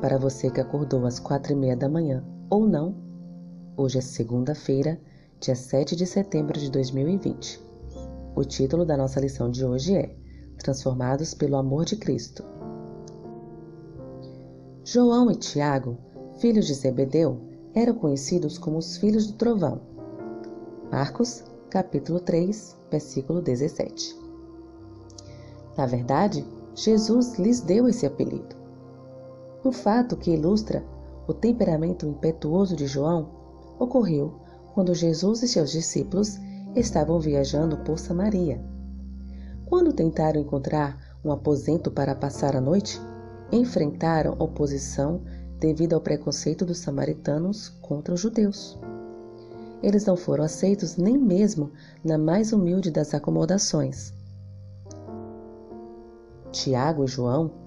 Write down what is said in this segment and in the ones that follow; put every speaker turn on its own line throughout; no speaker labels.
Para você que acordou às quatro e meia da manhã ou não. Hoje é segunda-feira, dia 7 de setembro de 2020. O título da nossa lição de hoje é Transformados pelo Amor de Cristo. João e Tiago, filhos de Zebedeu, eram conhecidos como os filhos do trovão. Marcos, capítulo 3, versículo 17. Na verdade, Jesus lhes deu esse apelido. Um fato que ilustra o temperamento impetuoso de João ocorreu quando Jesus e seus discípulos estavam viajando por Samaria. Quando tentaram encontrar um aposento para passar a noite, enfrentaram oposição devido ao preconceito dos samaritanos contra os judeus. Eles não foram aceitos nem mesmo na mais humilde das acomodações. Tiago e João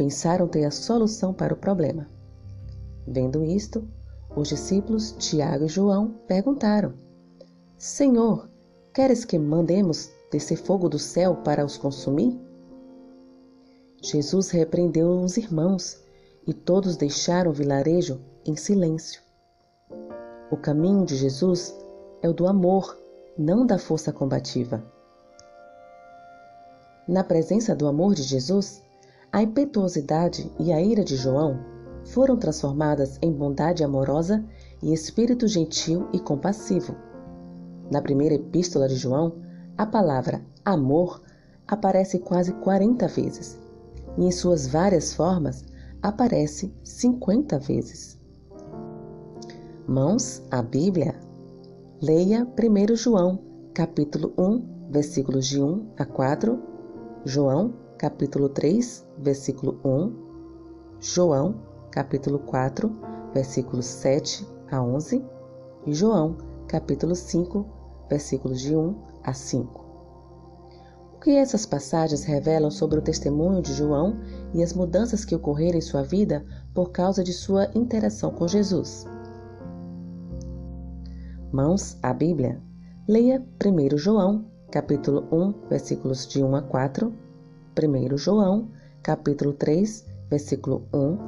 pensaram ter a solução para o problema. Vendo isto, os discípulos Tiago e João perguntaram: Senhor, queres que mandemos descer fogo do céu para os consumir? Jesus repreendeu os irmãos e todos deixaram o vilarejo em silêncio. O caminho de Jesus é o do amor, não da força combativa. Na presença do amor de Jesus, a impetuosidade e a ira de João foram transformadas em bondade amorosa e espírito gentil e compassivo. Na primeira epístola de João, a palavra amor aparece quase 40 vezes e em suas várias formas aparece 50 vezes. Mãos à Bíblia. Leia 1 João, capítulo 1, versículos de 1 a 4, João capítulo 3, versículo 1, João, capítulo 4, versículos 7 a 11 e João, capítulo 5, versículos de 1 a 5. O que essas passagens revelam sobre o testemunho de João e as mudanças que ocorreram em sua vida por causa de sua interação com Jesus? Mãos à Bíblia. Leia 1 João, capítulo 1, versículos de 1 a 4 1 João, capítulo 3, versículo 1,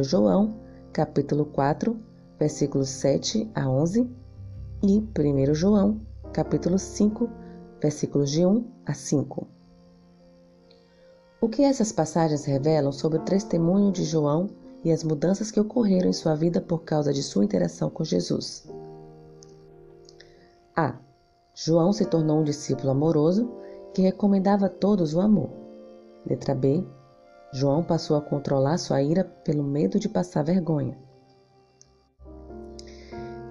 1 João, capítulo 4, versículos 7 a 11 e 1 João, capítulo 5, versículos de 1 a 5. O que essas passagens revelam sobre o testemunho de João e as mudanças que ocorreram em sua vida por causa de sua interação com Jesus? A. João se tornou um discípulo amoroso que recomendava a todos o amor. Letra B. João passou a controlar sua ira pelo medo de passar vergonha.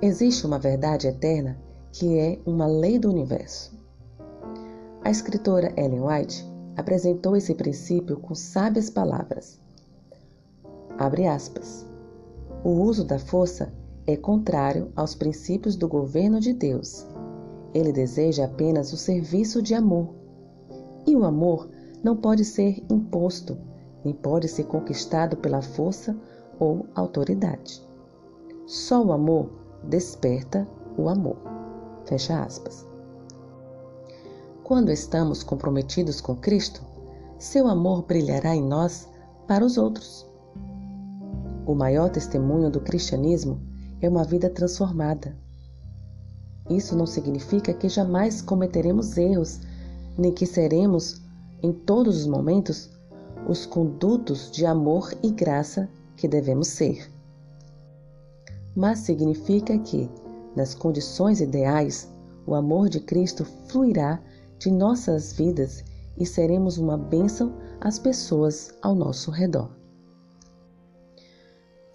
Existe uma verdade eterna que é uma lei do universo. A escritora Ellen White apresentou esse princípio com sábias palavras. Abre aspas. O uso da força é contrário aos princípios do governo de Deus. Ele deseja apenas o serviço de amor e o amor não pode ser imposto, nem pode ser conquistado pela força ou autoridade. Só o amor desperta o amor. Fecha aspas. Quando estamos comprometidos com Cristo, seu amor brilhará em nós para os outros. O maior testemunho do cristianismo é uma vida transformada. Isso não significa que jamais cometeremos erros nem que seremos, em todos os momentos, os condutos de amor e graça que devemos ser. Mas significa que, nas condições ideais, o amor de Cristo fluirá de nossas vidas e seremos uma bênção às pessoas ao nosso redor.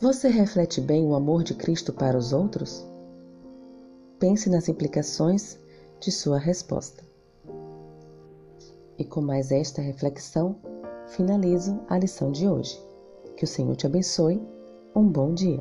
Você reflete bem o amor de Cristo para os outros? Pense nas implicações de sua resposta. E com mais esta reflexão, finalizo a lição de hoje. Que o Senhor te abençoe. Um bom dia.